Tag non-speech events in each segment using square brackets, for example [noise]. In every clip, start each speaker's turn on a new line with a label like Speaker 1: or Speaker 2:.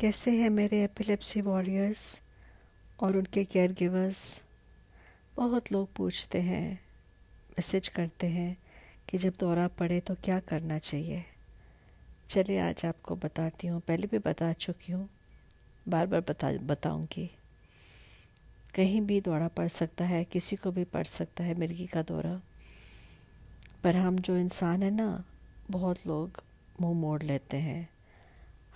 Speaker 1: कैसे हैं मेरे एपिलेप्सी वॉरियर्स और उनके केयर गिवर्स बहुत लोग पूछते हैं मैसेज करते हैं कि जब दौरा पड़े तो क्या करना चाहिए। चलिए आज आपको बताती हूँ, पहले भी बता चुकी हूँ, बार बार बता, बताऊँगी। कहीं भी दौरा पड़ सकता है, किसी को भी पड़ सकता है मिर्गी का दौरा। पर हम जो इंसान है ना, बहुत लोग मुँह मोड़ लेते हैं।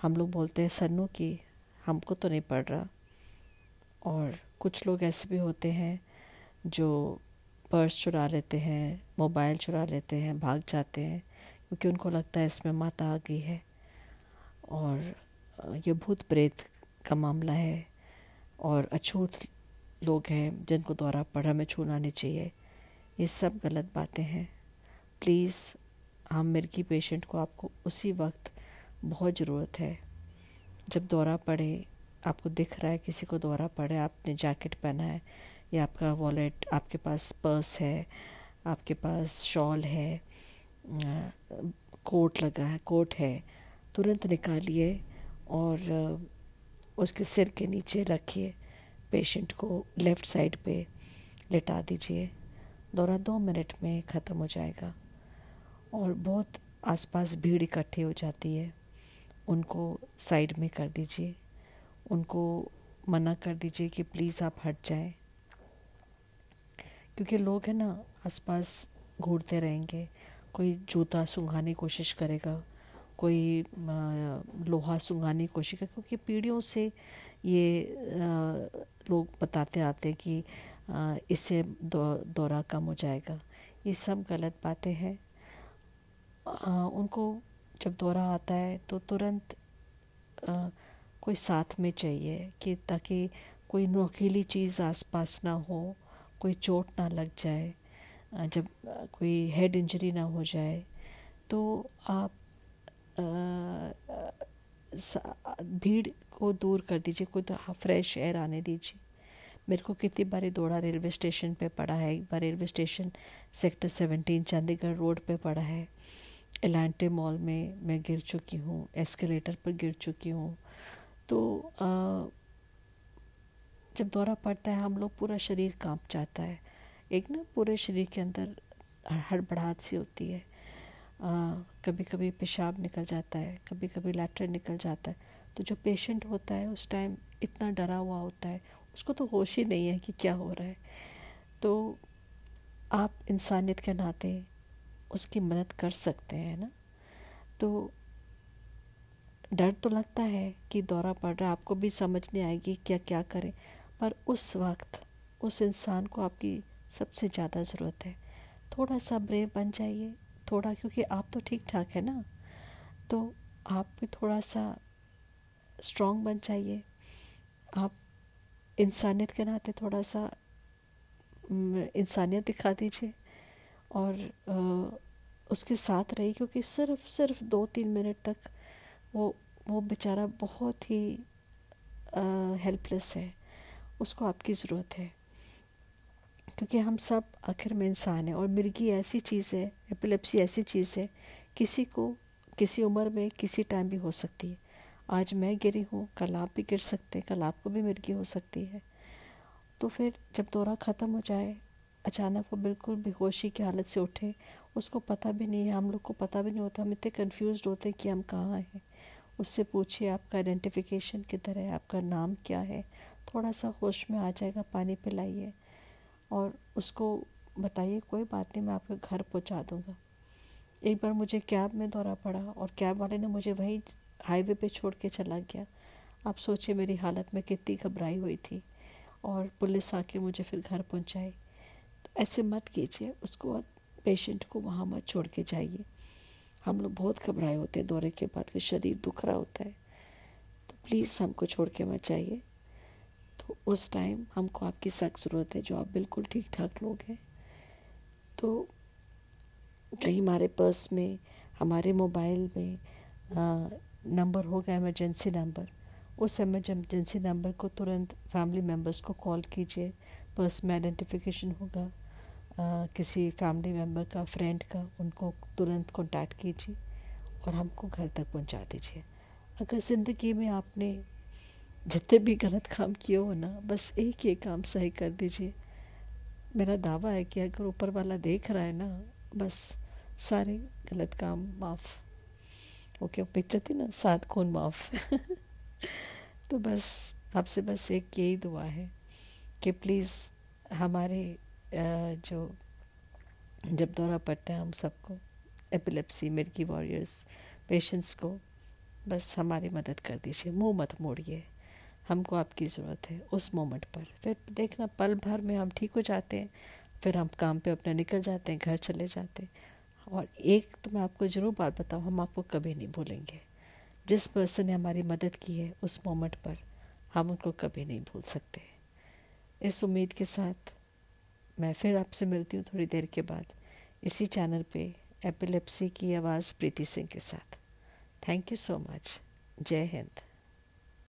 Speaker 1: हम लोग बोलते हैं, सन्नू की हमको तो नहीं पड़ रहा। और कुछ लोग ऐसे भी होते हैं जो पर्स चुरा लेते हैं, मोबाइल चुरा लेते हैं, भाग जाते हैं, क्योंकि उनको लगता है इसमें माता आ गई है। और ये भूत प्रेत का मामला है और अछूत लोग हैं जिनको द्वारा पढ़ा में छूना नहीं चाहिए। ये सब गलत बातें हैं। प्लीज़, हम मिर्गी पेशेंट को आपको उसी वक्त बहुत ज़रूरत है। जब दौरा पड़े, आपको दिख रहा है, किसी को दौरा पड़े, आपने जैकेट पहना है, या आपका वॉलेट, आपके पास पर्स है, आपके पास शॉल है कोट लगा है, कोट है, तुरंत निकालिए और उसके सिर के नीचे रखिए, पेशेंट को लेफ़्ट साइड पे लेटा दीजिए। दौरा दो मिनट में ख़त्म हो जाएगा और बहुत आसपास भीड़ इकट्ठी हो जाती है। उनको साइड में कर दीजिए। उनको मना कर दीजिए कि प्लीज़ आप हट जाएँ। क्योंकि लोग हैं ना, आसपास घूरते रहेंगे। कोई जूता सुंघाने की कोशिश करेगा, कोई लोहा सुंघाने की कोशिश करेगा, क्योंकि पीढ़ियों से ये लोग बताते आते हैं कि इससे दौरा कम हो जाएगा। ये सब गलत बातें हैं। उनको जब दौरा आता है तो तुरंत आ, कोई साथ में चाहिए कि ताकि कोई नोकीली चीज़ आसपास ना हो कोई चोट ना लग जाए जब कोई हेड इंजरी ना हो जाए। तो आप भीड़ को दूर कर दीजिए कोई तो फ्रेश एयर आने दीजिए। मेरे को कितनी बारी दौड़ा रेलवे स्टेशन पे पड़ा है एक बार railway station sector seventeen Chandigarh road पे पड़ा है। एलांटे मॉल में मैं गिर चुकी हूँ एस्केलेटर पर गिर चुकी हूँ। तो आ, जब दौरा पड़ता है हम लोग पूरा शरीर काँप जाता है। एक ना पूरे शरीर के अंदर हड़बड़ाहट सी होती है। आ, कभी कभी पेशाब निकल जाता है कभी कभी लैटर निकल जाता है। तो जो पेशेंट होता है उस टाइम इतना डरा हुआ होता है उसको तो होश ही नहीं है कि क्या हो रहा है। तो आप इंसानियत के नाते उसकी मदद कर सकते हैं ना? तो डर तो लगता है कि दौरा पड़ रहा आपको भी समझ नहीं आएगी क्या क्या करें। पर उस वक्त, उस इंसान को आपकी सबसे ज़्यादा ज़रूरत है। थोड़ा सा ब्रेव बन जाइए, थोड़ा, क्योंकि आप तो ठीक ठाक है ना? तो आप भी थोड़ा सा स्ट्रॉन्ग बन जाइए। आप इंसानियत के नाते थोड़ा सा इंसानियत दिखा दीजिए। और उसके साथ रही क्योंकि सिर्फ़ सिर्फ़ दो तीन मिनट तक वो वो बेचारा बहुत ही हेल्पलेस है। उसको आपकी ज़रूरत है। क्योंकि हम सब आखिर में इंसान हैं और मिर्गी ऐसी चीज़ है एपिलेप्सी ऐसी चीज़ है, किसी को किसी उम्र में किसी टाइम भी हो सकती है। आज मैं गिरी हूँ, कल आप भी गिर सकते हैं, कल आपको भी मिर्गी हो सकती है। तो फिर जब दौरा ख़त्म हो जाए अचानक वो बिल्कुल बेहोशी की हालत से उठे। उसको पता भी नहीं है हम लोग को पता भी नहीं होता, हम इतने कन्फ्यूज़ होते हैं कि हम कहाँ हैं। उससे पूछिए, आपका आइडेंटिफिकेशन किधर है? आपका नाम क्या है? थोड़ा सा होश में आ जाएगा, पानी पिलाइए। और उसको बताइए, कोई बात नहीं, मैं आपके घर पहुँचा दूँगा। एक बार मुझे कैब में दौरा पड़ा और कैब वाले ने मुझे वहीं हाईवे पे छोड़ के चला गया। आप सोचिए मेरी हालत में कितनी घबराई हुई थी। और पुलिस आके मुझे फिर घर पहुंचाई। ऐसे मत कीजिए, उसको पेशेंट को वहाँ मत छोड़ के जाइए। हम लोग बहुत घबराए होते हैं दौरे के बाद कि शरीर दुख रहा होता है। तो प्लीज़ हमको छोड़ के मत जाइए। तो उस टाइम हमको आपकी सख्त ज़रूरत है, जो आप बिल्कुल ठीक ठाक लोग हैं। तो कहीं हमारे पर्स में, हमारे मोबाइल में नंबर होगा इमरजेंसी नंबर उस इमरजेंसी नंबर को तुरंत फैमिली मेंबर्स को कॉल कीजिए। पर्स में आइडेंटिफिकेशन होगा। किसी फैमिली मेंबर का फ्रेंड का, उनको तुरंत कांटेक्ट कीजिए और हमको घर तक पहुँचा दीजिए। अगर ज़िंदगी में आपने जितने भी गलत काम किए हो ना, बस एक ही काम सही कर दीजिए। मेरा दावा है कि अगर ऊपर वाला देख रहा है ना, बस सारे गलत काम माफ़। ओके पिक्चर थी ना सात खून माफ़। [laughs] तो बस, आपसे बस एक यही दुआ है कि प्लीज़ हमारे जो जब दौरा पड़ता है हम सबको एपिलेप्सी मिर्गी वॉरियर्स पेशेंट्स को, बस हमारी मदद कर दीजिए, मुँह मत मोड़िए, हमको आपकी ज़रूरत है उस मोमेंट पर। फिर देखना, पल भर में हम ठीक हो जाते हैं, फिर हम काम पे अपना निकल जाते हैं, घर चले जाते हैं। और एक तो मैं आपको ज़रूर बात बताऊँ, हम आपको कभी नहीं भूलेंगे। जिस पर्सन ने हमारी मदद की है उस मोमेंट पर, हम उनको कभी नहीं भूल सकते। इस उम्मीद के साथ मैं फिर आपसे मिलती हूँ थोड़ी देर के बाद। इसी चैनल पे एपिलेप्सी की आवाज़ प्रीति सिंह के साथ। थैंक यू सो मच जय हिंद।